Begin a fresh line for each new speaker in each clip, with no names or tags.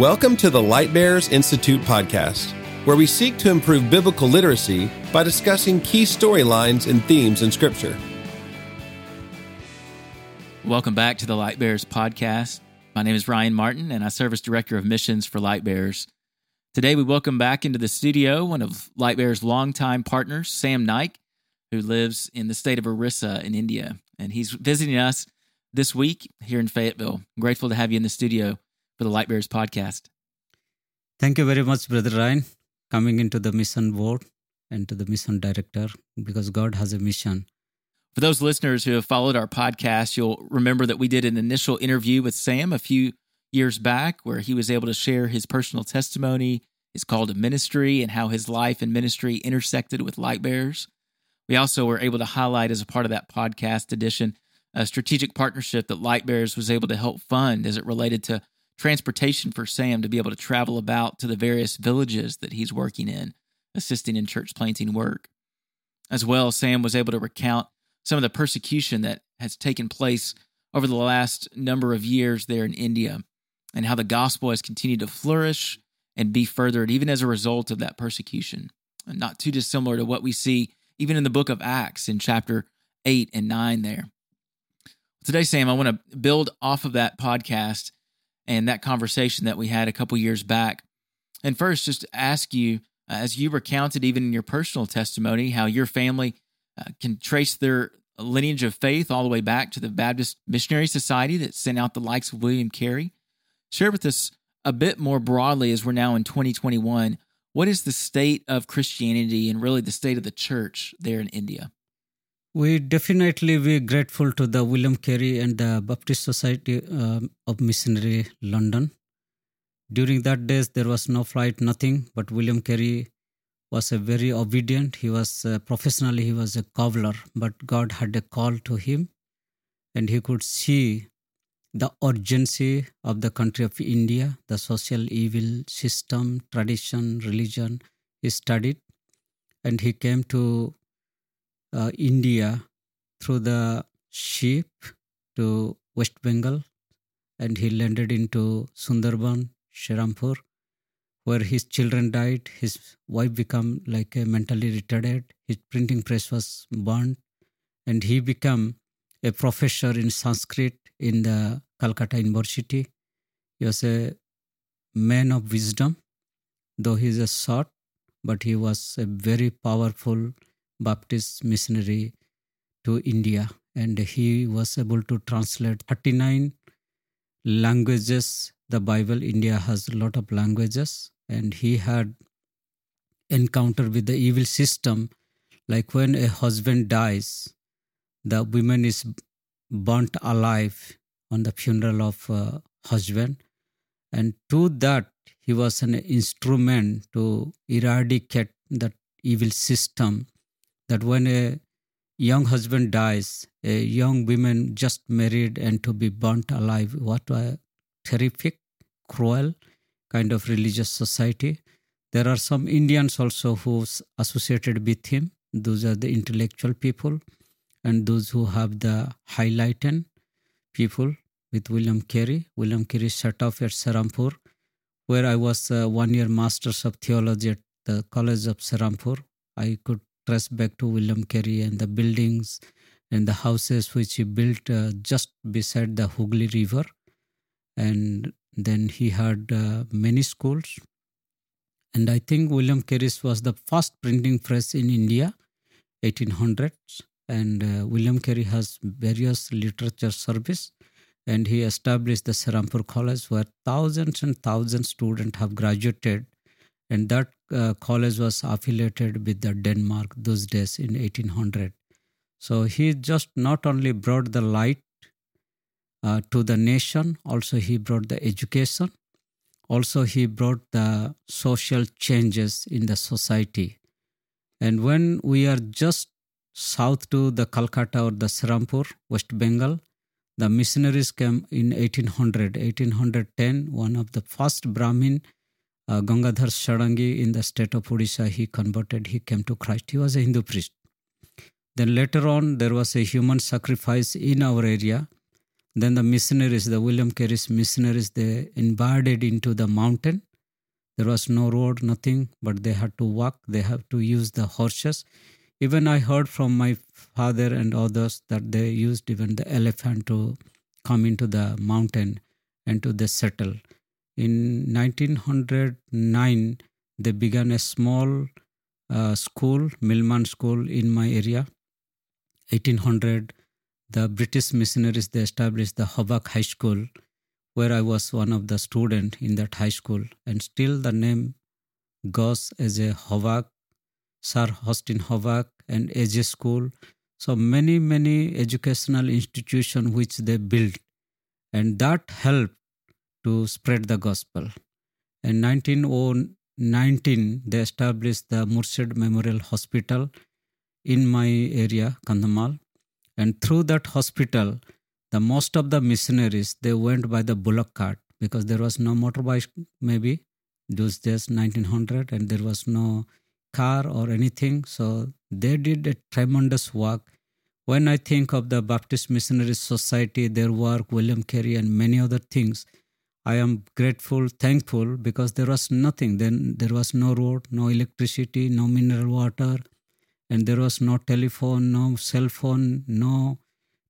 Welcome to the Light Bearers Institute podcast, where we seek to improve biblical literacy by discussing key storylines and themes in Scripture.
Welcome back to the Light Bearers podcast. My name is Ryan Martin, and I serve as Director of Missions for Light Bearers. Today, we welcome back into the studio one of Light Bearers' longtime partners, Sam Naik, who lives in the state of Orissa in India. And he's visiting us this week here in Fayetteville. I'm grateful to have you in the studio for the Light Bearers podcast.
Thank you very much, Brother Ryan, coming into the mission board and to the mission director because God has a mission.
For those listeners who have followed our podcast, you'll remember that we did an initial interview with Sam a few years back where he was able to share his personal testimony, his call to ministry, and how his life and ministry intersected with Light Bearers. We also were able to highlight as a part of that podcast edition a strategic partnership that Light Bearers was able to help fund as it related to transportation for Sam to be able to travel about to the various villages that he's working in, assisting in church planting work. As well, Sam was able to recount some of the persecution that has taken place over the last number of years there in India and how the gospel has continued to flourish and be furthered even as a result of that persecution. Not too dissimilar to what we see even in the book of Acts in chapter 8 and 9 there. Today, Sam, I want to build off of that podcast and that conversation that we had a couple years back. And first, just ask you, uh, as you recounted even in your personal testimony, how your family uh, can trace their lineage of faith all the way back to the Baptist Missionary Society that sent out the likes of William Carey. Share with us a bit more broadly as we're now in 2021. What is the state of Christianity and really the state of the church there in India?
We definitely be grateful to the William Carey and the Baptist Society uh, of Missionary London. During that days, there was no flight, nothing. But William Carey was a very obedient. He was uh, professionally he was a cobbler, but God had a call to him, and he could see the urgency of the country of India, the social evil system, tradition, religion. He studied, and he came to uh, India through the ship to West Bengal and he landed into Sundarban, Shirampur, where his children died. His wife became like a mentally retarded. His printing press was burned, and he became a professor in Sanskrit in the Calcutta University. He was a man of wisdom, though he is a short, but he was a very powerful Baptist missionary to India, and he was able to translate 39 languages. The Bible, India has a lot of languages, and he had encounter with the evil system, like when a husband dies, the woman is burnt alive on the funeral of uh, husband, and to that he was an instrument to eradicate that evil system that when a young husband dies, a young woman just married and to be burnt alive, what a terrific, cruel kind of religious society. There are some Indians also who's associated with him. Those are the intellectual people and those who have the highlighted people with William Carey. William Carey set off at Serampur, where I was uh, one year Masters of Theology at the College of Serampur. I could trace back to William Carey and the buildings and the houses which he built uh, just beside the Hooghly River. And then he had uh, many schools. And I think William Carey's was the first printing press in India, 1800s. And uh, William Carey has various literature service. And he established the Serampur College where thousands and thousands students have graduated and that uh, college was affiliated with the Denmark those days in 1800. So he just not only brought the light uh, to the nation, also he brought the education, also he brought the social changes in the society. And when we are just south to the Calcutta or the Serampur, West Bengal, the missionaries came in 1800, 1810. One of the first Brahmin uh, Gangadhar Sarangi in the state of Odisha, he converted, he came to Christ. He was a Hindu priest. Then later on, there was a human sacrifice in our area. Then the missionaries, the William Carey's missionaries, they invaded into the mountain. There was no road, nothing, but they had to walk. They have to use the horses. Even I heard from my father and others that they used even the elephant to come into the mountain and to the settle. In 1909, they began a small uh, school, Milman School, in my area. 1800, the British missionaries they established the Hobak High School, where I was one of the student in that high school, and still the name goes as a Hobak, Sir Austin Hobak, and AJ School. So many many educational institution which they built, and that helped to spread the gospel. In 1919, they established the Moorshead Memorial Hospital in my area, Kandhamal. And through that hospital, the most of the missionaries they went by the bullock cart because there was no motorbike maybe those days 1900 and there was no car or anything so they did a tremendous work when i think of the baptist missionary society their work william carey and many other things I am grateful, thankful because there was nothing. Then there was no road, no electricity, no mineral water, and there was no telephone, no cell phone, no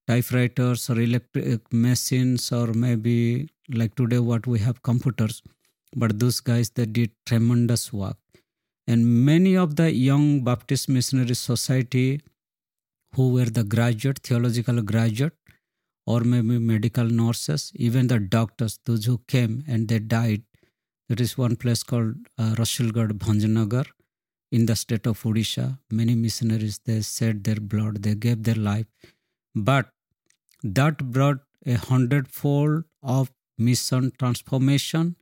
typewriters or electric machines, or maybe like today what we have computers. But those guys they did tremendous work, and many of the young Baptist Missionary Society who were the graduate, theological graduate, or maybe medical nurses, even the doctors, those who came and they died. There is one place called uh, Rasulgarh Bhanjanagar in the state of Odisha. Many missionaries, they shed their blood, they gave their life. But that brought a hundredfold of mission transformation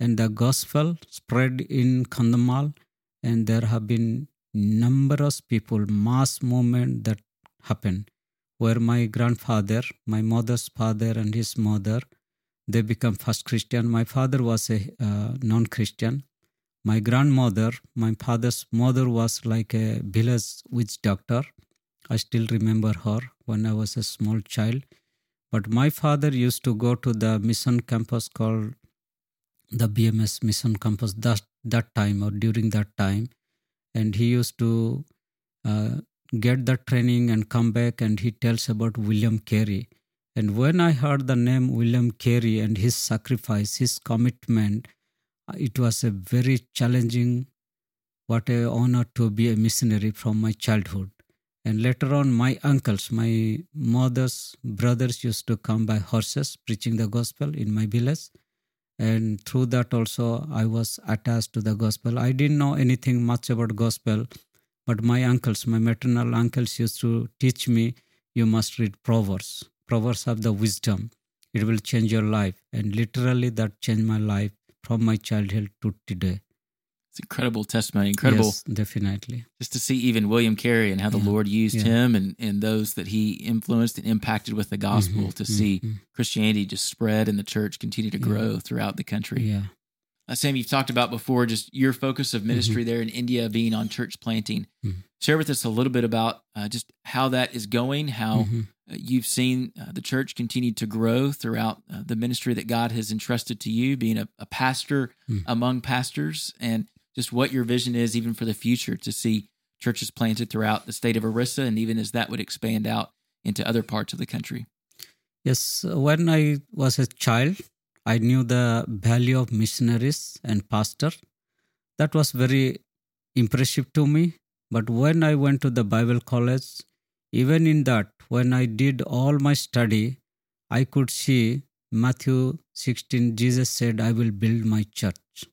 and the gospel spread in Kandhamal and there have been numerous people, mass movement that happened where my grandfather, my mother's father, and his mother, they become first Christian. My father was a uh, non-Christian. My grandmother, my father's mother, was like a village witch doctor. I still remember her when I was a small child. But my father used to go to the mission campus called the BMS mission campus that that time or during that time, and he used to uh, get the training and come back and he tells about William Carey. And when I heard the name William Carey and his sacrifice, his commitment, it was a very challenging, what a honor to be a missionary from my childhood. And later on, my uncles, my mother's brothers used to come by horses preaching the gospel in my village. And through that also, I was attached to the gospel. I didn't know anything much about gospel but my uncles, my maternal uncles used to teach me you must read Proverbs. Proverbs have the wisdom. It will change your life. And literally, that changed my life from my childhood to today.
It's incredible testimony. Incredible.
Yes, definitely.
Just to see even William Carey and how the
Yeah,
Lord used
yeah.
him and, and those that he influenced and impacted with the gospel
Mhm,
to see
mhm.
Christianity just spread and the church continue to
Yeah.
grow throughout the country.
Yeah.
Uh, Sam, you've talked about before just your focus of ministry there in India being on church planting.
Mhm.
Share with us a little bit about uh, just how that is going, how
Mhm.
uh, you've seen uh, the church continue to grow throughout uh, the ministry that God has entrusted to you, being a, a pastor
Mhm.
among pastors, and just what your vision is even for the future to see churches planted throughout the state of Orissa and even as that would expand out into other parts of the country.
Yes, when I was a child, I knew the value of missionaries and pastor. That was very impressive to me. But when I went to the Bible college, even in that, when I did all my study, I could see Matthew 16, Jesus said, I will build my church.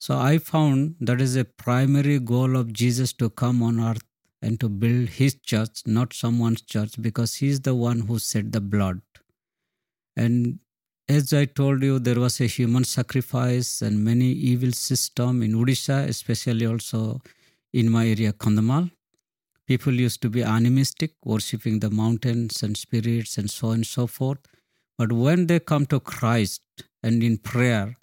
So I found that is a primary goal of Jesus to come on earth and to build his church, not someone's church, because he's the one who shed the blood. And as I told you, there was a human sacrifice and many evil system in Odisha, especially also in my area, Kandhamal. People used to be animistic, worshipping the mountains and spirits and so on and so forth. But when they come to Christ and in prayer,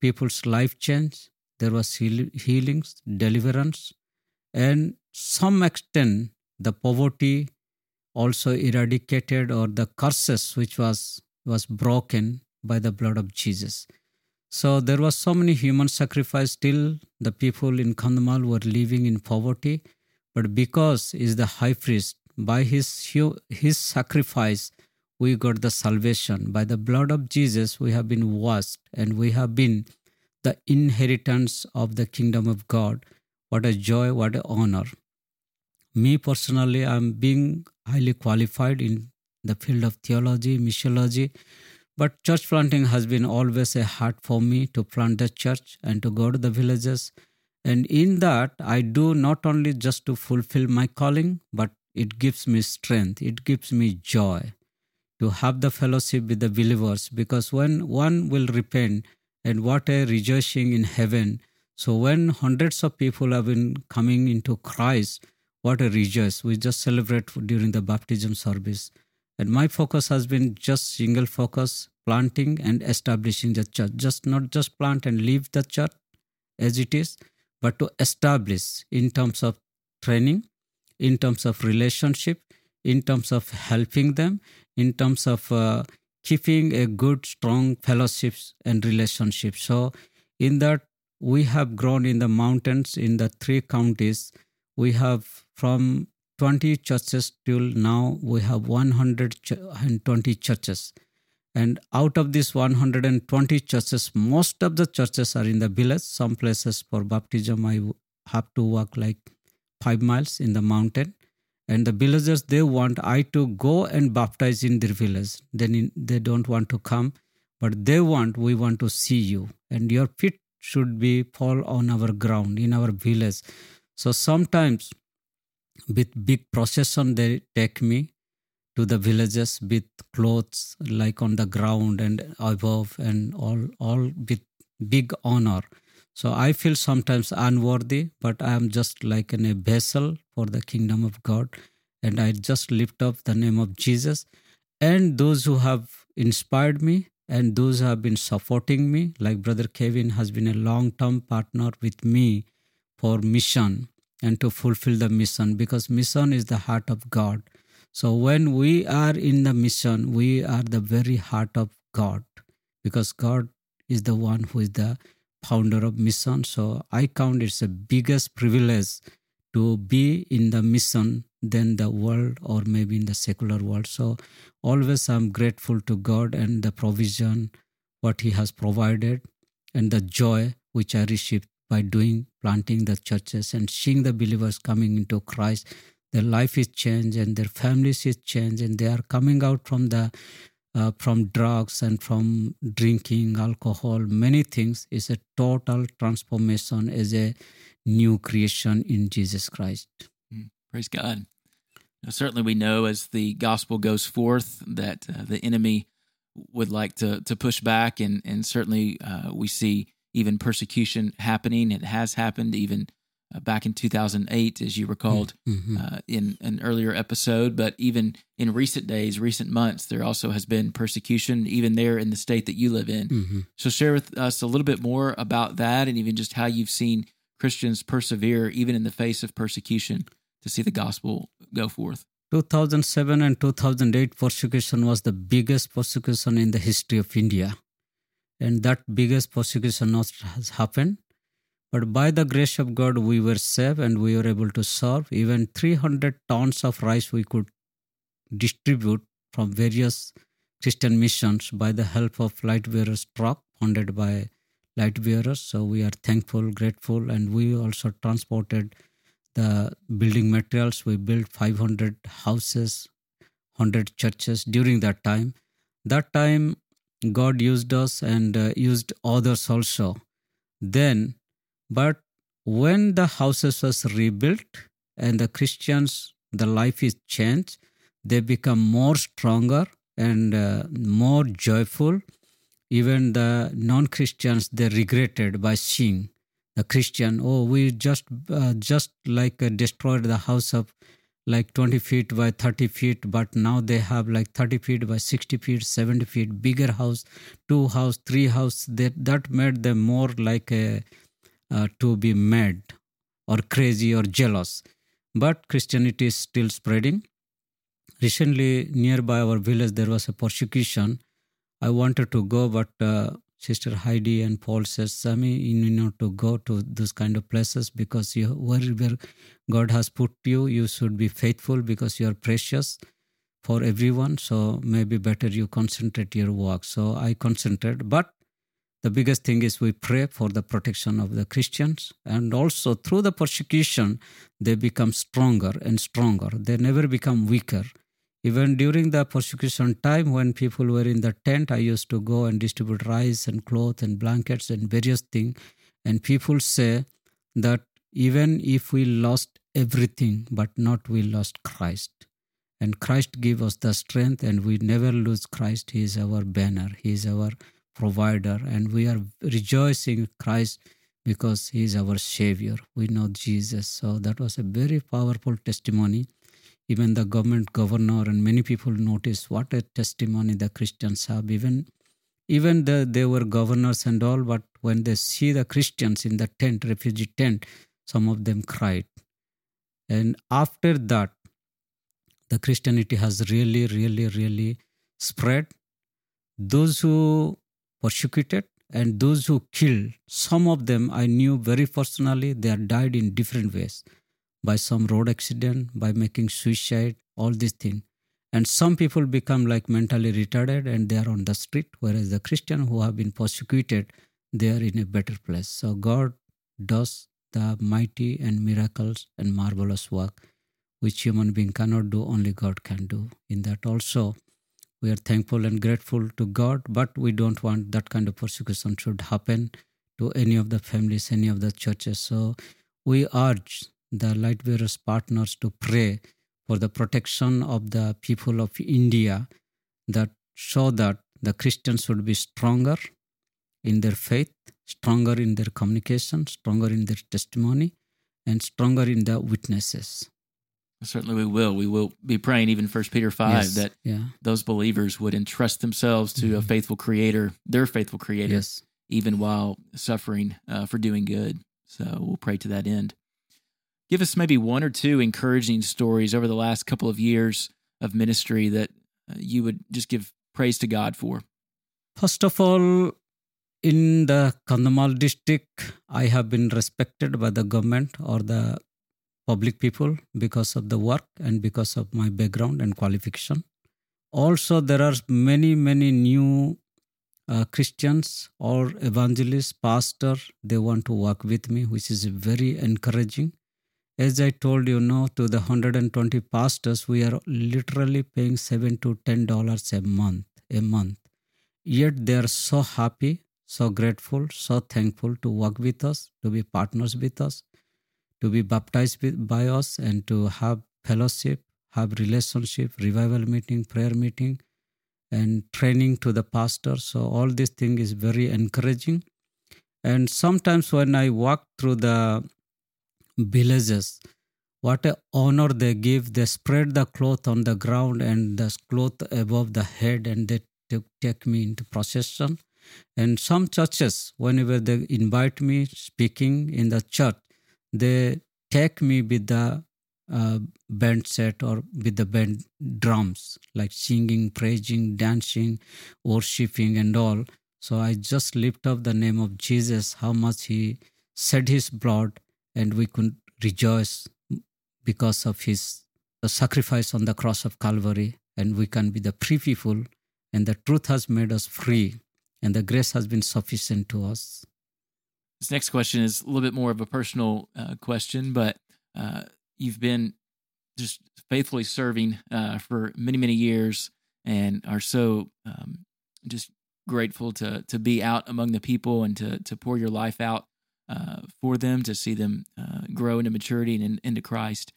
people's life changed. There was heal- healings, deliverance, and some extent the poverty also eradicated or the curses which was was broken by the blood of Jesus. So there was so many human sacrifice till the people in Kandhamal were living in poverty. But because is the high priest, by his his sacrifice, we got the salvation. By the blood of Jesus, we have been washed and we have been the inheritance of the kingdom of God. What a joy, what a honor. Me personally, I'm being highly qualified in the field of theology, missiology, but church planting has been always a heart for me to plant the church and to go to the villages. And in that, I do not only just to fulfill my calling, but it gives me strength, it gives me joy to have the fellowship with the believers. Because when one will repent, and what a rejoicing in heaven. So when hundreds of people have been coming into Christ, what a rejoice. We just celebrate during the baptism service. And my focus has been just single focus, planting and establishing the church. Just not just plant and leave the church as it is, but to establish in terms of training, in terms of relationship, in terms of helping them, in terms of uh, keeping a good, strong fellowships and relationships. So, in that, we have grown in the mountains in the three counties. We have from 20 churches till now we have 120 churches. And out of these 120 churches most of the churches are in the village. Some places for baptism i have to walk like 5 miles in the mountain. And the villagers they want i to go and baptize in their village. Then they don't want to come but they want we want to see you. And your feet should be fall on our ground in our village. So sometimes with big procession they take me to the villages with clothes like on the ground and above and all all with big honor. So i feel sometimes unworthy but i am just like in a vessel for the kingdom of god. And i just lift up the name of jesus. And those who have inspired me and those who have been supporting me like brother kevin has been a long term partner with me for mission and to fulfill the mission because mission is the heart of God. So when we are in the mission, we are the very heart of God because God is the one who is the founder of mission. So I count it's the biggest privilege to be in the mission than the world or maybe in the secular world. So always I'm grateful to God and the provision, what He has provided, and the joy which I received by doing planting the churches and seeing the believers coming into Christ. Their life is changed and their families is changed and they are coming out from the uh, from drugs and from drinking alcohol many things is a total transformation as a new creation in jesus christ
mm, praise god now, certainly we know as the gospel goes forth that uh, the enemy would like to to push back and and certainly uh, we see even persecution happening. It has happened even uh, back in 2008, as you recalled mm-hmm. uh, in an earlier episode. But even in recent days, recent months, there also has been persecution, even there in the state that you live in. Mm-hmm. So, share with us a little bit more about that and even just how you've seen Christians persevere, even in the face of persecution, to see the gospel go forth.
2007 and 2008 persecution was the biggest persecution in the history of India and that biggest persecution has happened. But by the grace of God, we were saved and we were able to serve. Even 300 tons of rice we could distribute from various Christian missions by the help of Light Bearers truck funded by Light Bearers. So we are thankful, grateful, and we also transported the building materials. We built 500 houses, 100 churches during that time. That time, God used us and uh, used others also. Then, but when the houses was rebuilt and the Christians, the life is changed, they become more stronger and uh, more joyful. Even the non-Christians, they regretted by seeing the Christian. Oh, we just uh, just like uh, destroyed the house of like 20 feet by 30 feet but now they have like 30 feet by 60 feet 70 feet bigger house two house three house. That that made them more like a uh, to be mad or crazy or jealous. But christianity is still spreading. Recently nearby our village there was a persecution. I wanted to go, but uh, Sister Heidi and Paul says, Sammy, you need to go to those kind of places because you wherever God has put you, you should be faithful because you are precious for everyone. So maybe better you concentrate your work. So I concentrate, but the biggest thing is we pray for the protection of the Christians. And also through the persecution, they become stronger and stronger. They never become weaker. Even during the persecution time, when people were in the tent, I used to go and distribute rice and clothes and blankets and various things. And people say that even if we lost everything, but not we lost Christ. And Christ give us the strength, and we never lose Christ. He is our banner. He is our provider and we are rejoicing Christ because he is our savior we know jesus so that was a very powerful testimony even the government governor and many people noticed what a testimony the christians have. Even even the, they were governors and all but when they see the christians in the tent refugee tent some of them cried. And after that the christianity has really really really spread. Those who persecuted and those who killed some of them i knew very personally they died in different ways by some road accident by making suicide all these things. And some people become like mentally retarded and they are on the street whereas the christian who have been persecuted they are in a better place. So god does the mighty and miracles and marvelous work which human being cannot do only god can do. In that also we are thankful and grateful to God, but we don't want that kind of persecution should happen to any of the families, any of the churches. So we urge the light bearers partners to pray for the protection of the people of India that show that the Christians should be stronger in their faith, stronger in their communication, stronger in their testimony, and stronger in the witnesses.
Certainly, we will. We will be praying, even First Peter five,
Yes.
that
Yeah.
those believers would entrust themselves to a
Mhm.
faithful Creator, their faithful Creator,
Yes.
even while suffering uh, for doing good. So we'll pray to that end. Give us maybe one or two encouraging stories over the last couple of years of ministry that uh, you would just give praise to God for.
First of all, in the Kandhamal district, I have been respected by the government or the public people because of the work and because of my background and qualification. Also, there are many, many new uh, Christians or evangelists, pastor, they want to work with me, which is very encouraging. As I told you, no, to the 120 pastors, we are literally paying seven to ten dollars a month, a month. Yet they are so happy, so grateful, so thankful to work with us, to be partners with us, to be baptized by us, and to have fellowship, have relationship, revival meeting, prayer meeting, and training to the pastor. So all this thing is very encouraging. And sometimes when I walk through the villages, what a honor they give. They spread the cloth on the ground and the cloth above the head, and they take me into procession. And some churches, whenever they invite me speaking in the church, they take me with the uh, band set or with the band drums, like singing, praising, dancing, worshiping, and all. So I just lift up the name of Jesus, how much He shed His blood, and we could rejoice because of His sacrifice on the cross of Calvary, and we can be the free people, and the truth has made us free, and the grace has been sufficient to us.
This next question is a little bit more of a personal uh, question, but uh, you've been just faithfully serving uh, for many, many years and are so um, just grateful to to be out among the people and to to pour your life out uh, for them to see them uh, grow into maturity and in, into Christ.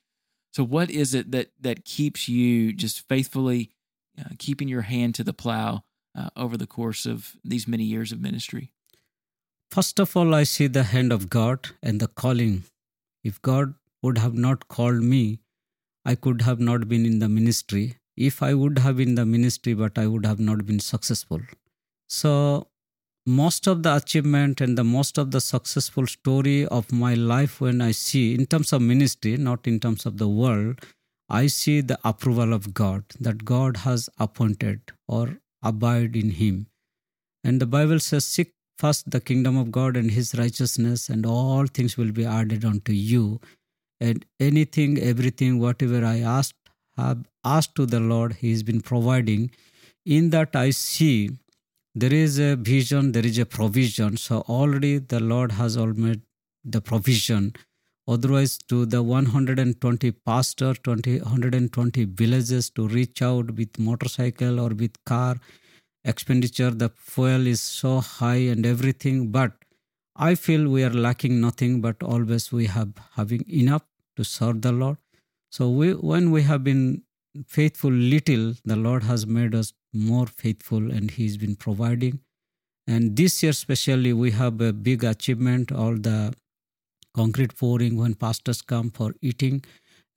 So, what is it that that keeps you just faithfully uh, keeping your hand to the plow uh, over the course of these many years of ministry?
First of all, I see the hand of God and the calling. If God would have not called me, I could have not been in the ministry. If I would have been in the ministry, but I would have not been successful. So, most of the achievement and the most of the successful story of my life when I see in terms of ministry, not in terms of the world, I see the approval of God, that God has appointed or abide in him. And the Bible says, Seek first the kingdom of God and his righteousness, and all things will be added unto you. And anything, everything, whatever I asked, have asked to the Lord, He has been providing. In that I see there is a vision, there is a provision. So already the Lord has all made the provision. Otherwise to the 120 pastor 20 120 villages to reach out with motorcycle or with car expenditure the fuel is so high and everything. But i feel we are lacking nothing but always we have having enough to serve the lord. So we when we have been faithful little the lord has made us more faithful and he's been providing. And this year especially we have a big achievement all the concrete pouring when pastors come for eating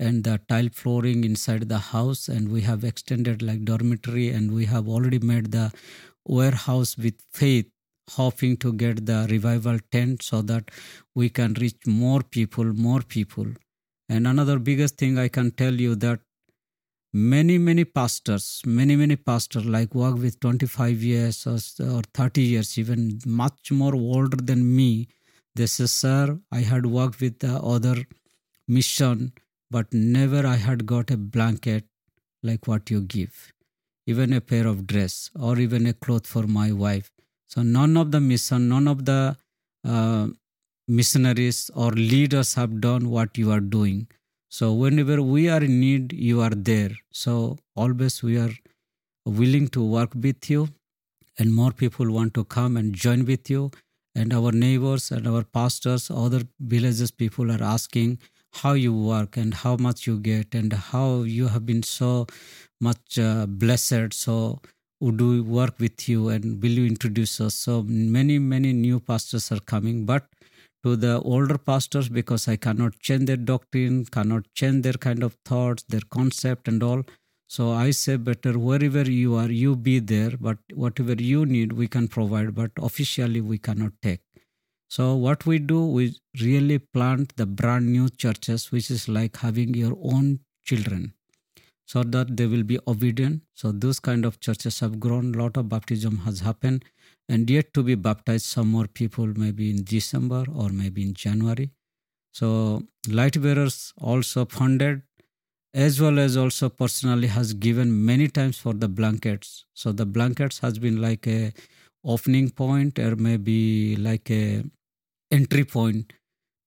and the tile flooring inside the house. And we have extended like dormitory and we have already made the warehouse with faith hoping to get the revival tent so that we can reach more people more people. And another biggest thing i can tell you that many many pastors many many pastors like work with 25 years or, or 30 years even much more older than me they say, Sir, I had worked with the other mission, but never I had got a blanket like what you give, even a pair of dress or even a cloth for my wife. So none of the mission, none of the uh, missionaries or leaders have done what you are doing. So whenever we are in need, you are there. So always we are willing to work with you, and more people want to come and join with you and our neighbors and our pastors, other villages people are asking how you work and how much you get and how you have been so much uh, blessed. So would we work with you and will you introduce us? So many, many new pastors are coming, but to the older pastors because I cannot change their doctrine, cannot change their kind of thoughts, their concept and all. So I say better wherever you are, you be there, but whatever you need, we can provide, but officially we cannot take. So what we do, we really plant the brand new churches, which is like having your own children, so that they will be obedient. So those kind of churches have grown. A lot of baptism has happened, and yet to be baptized, some more people maybe in December or maybe in January. So light bearers also funded as well as also personally has given many times for the blankets. So the blankets has been like a opening point or maybe like a entry point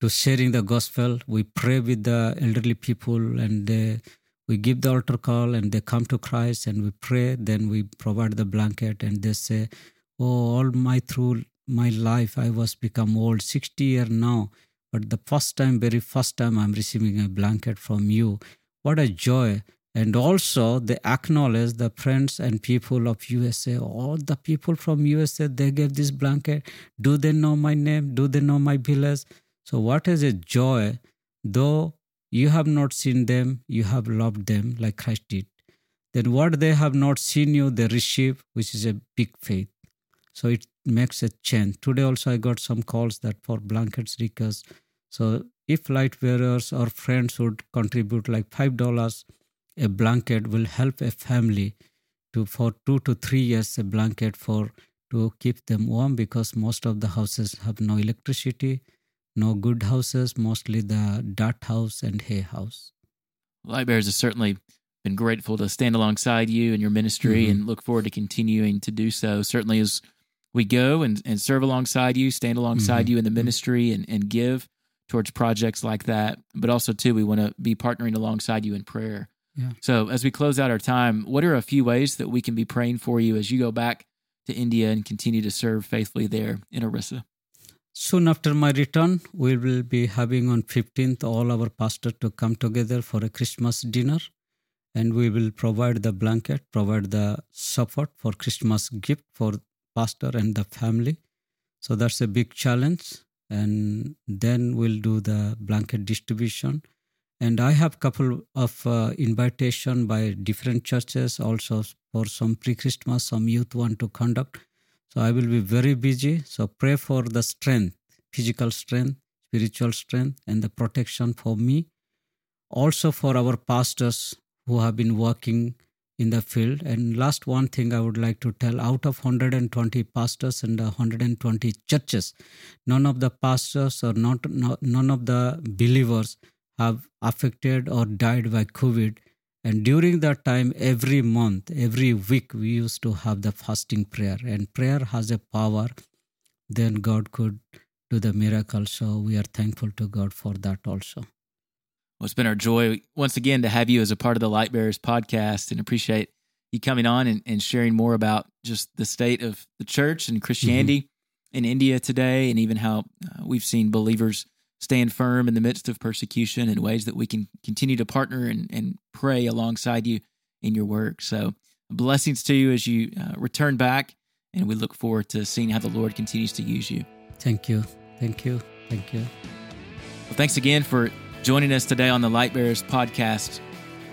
to sharing the gospel. We pray with the elderly people and they, we give the altar call and they come to christ and we pray. Then we provide the blanket and they say oh all my through my life i was become old. 60 year now but the first time very first time i'm receiving a blanket from you. What a joy. And also they acknowledge the friends and people of usa all the people from usa they gave this blanket. Do they know my name? Do they know my village? So what is a joy? Though you have not seen them you have loved them like christ did. Then what they have not seen you they receive which is a big faith so it makes a change today also i got some calls that for blankets because so if light bearers or friends would contribute like five dollars, a blanket will help a family to for two to three years a blanket for to keep them warm because most of the houses have no electricity, no good houses, mostly the dirt house and hay house.
Light bearers have certainly been grateful to stand alongside you and your ministry mm-hmm. and look forward to continuing to do so. Certainly as we go and, and serve alongside you, stand alongside mm-hmm. you in the mm-hmm. ministry and, and give towards projects like that. But also, too, we want to be partnering alongside you in prayer. Yeah. So, as we close out our time, what are a few ways that we can be praying for you as you go back to India and continue to serve faithfully there in Orissa?
Soon after my return, we will be having on 15th all our pastors to come together for a Christmas dinner. And we will provide the blanket, provide the support for Christmas gift for pastor and the family. So that's a big challenge. And then we'll do the blanket distribution. And i have couple of uh, invitation by different churches also for some pre-christmas some youth want to conduct. So i will be very busy. So pray for the strength physical strength spiritual strength and the protection for me. Also for our pastors who have been working in the field. And last one thing I would like to tell out of 120 pastors and 120 churches, none of the pastors or not, not none of the believers have affected or died by COVID. And during that time, every month, every week, we used to have the fasting prayer. And prayer has a power, then God could do the miracle. So we are thankful to God for that also.
Well, it's been our joy once again to have you as a part of the Light Bearers podcast and appreciate you coming on and, and sharing more about just the state of the church and Christianity mm-hmm. in India today and even how uh, we've seen believers stand firm in the midst of persecution and ways that we can continue to partner and, and pray alongside you in your work. So, blessings to you as you uh, return back, and we look forward to seeing how the Lord continues to use you.
Thank you. Thank you. Thank you.
Well, thanks again for joining us today on the Light Bearers podcast.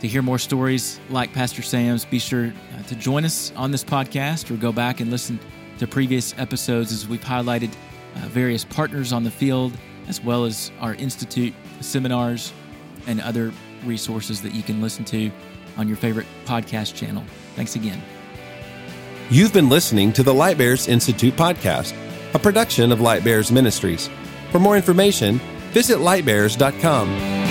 To hear more stories like Pastor Sam's, be sure uh, to join us on this podcast or go back and listen to previous episodes as we've highlighted uh, various partners on the field, as well as our Institute seminars and other resources that you can listen to on your favorite podcast channel. Thanks again.
You've been listening to the Light Bearers Institute podcast, a production of Light Bearers Ministries. For more information, visit lightbearers.com.